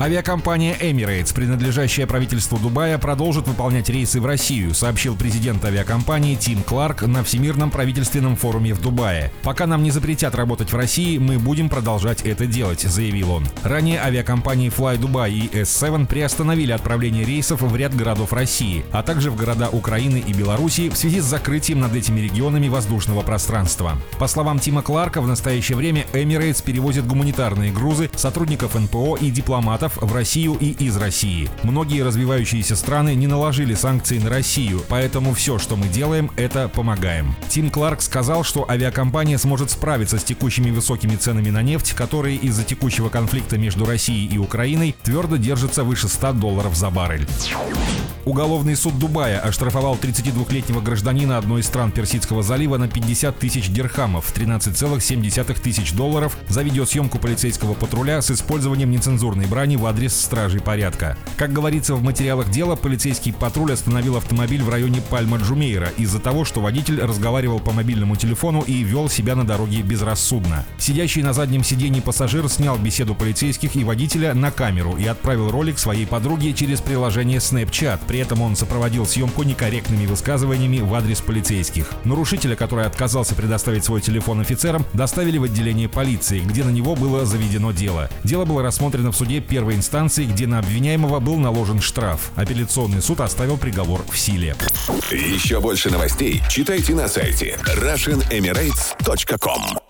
Авиакомпания Emirates, принадлежащая правительству Дубая, продолжит выполнять рейсы в Россию, сообщил президент авиакомпании Тим Кларк на Всемирном правительственном форуме в Дубае. «Пока нам не запретят работать в России, мы будем продолжать это делать», — заявил он. Ранее авиакомпании Fly Dubai и S7 приостановили отправление рейсов в ряд городов России, а также в города Украины и Белоруссии в связи с закрытием над этими регионами воздушного пространства. По словам Тима Кларка, в настоящее время Emirates перевозит гуманитарные грузы сотрудников НПО и дипломатов в Россию и из России. Многие развивающиеся страны не наложили санкции на Россию, поэтому все, что мы делаем, это помогаем. Тим Кларк сказал, что авиакомпания сможет справиться с текущими высокими ценами на нефть, которые из-за текущего конфликта между Россией и Украиной твердо держатся выше 100 долларов за баррель. Уголовный суд Дубая оштрафовал 32-летнего гражданина одной из стран Персидского залива на 50 тысяч дирхамов, 13,7 тысяч долларов за видеосъемку полицейского патруля с использованием нецензурной брани в адрес стражей порядка. Как говорится в материалах дела, полицейский патруль остановил автомобиль в районе Пальма-Джумейра из-за того, что водитель разговаривал по мобильному телефону и вел себя на дороге безрассудно. Сидящий на заднем сиденье пассажир снял беседу полицейских и водителя на камеру и отправил ролик своей подруге через приложение Snapchat. При этом он сопроводил съемку некорректными высказываниями в адрес полицейских. Нарушителя, который отказался предоставить свой телефон офицерам, доставили в отделение полиции, где на него было заведено дело. Дело было рассмотрено в суде первой инстанции, где на обвиняемого был наложен штраф. Апелляционный суд оставил приговор в силе. Еще больше новостей читайте на сайте RussianEmirates.com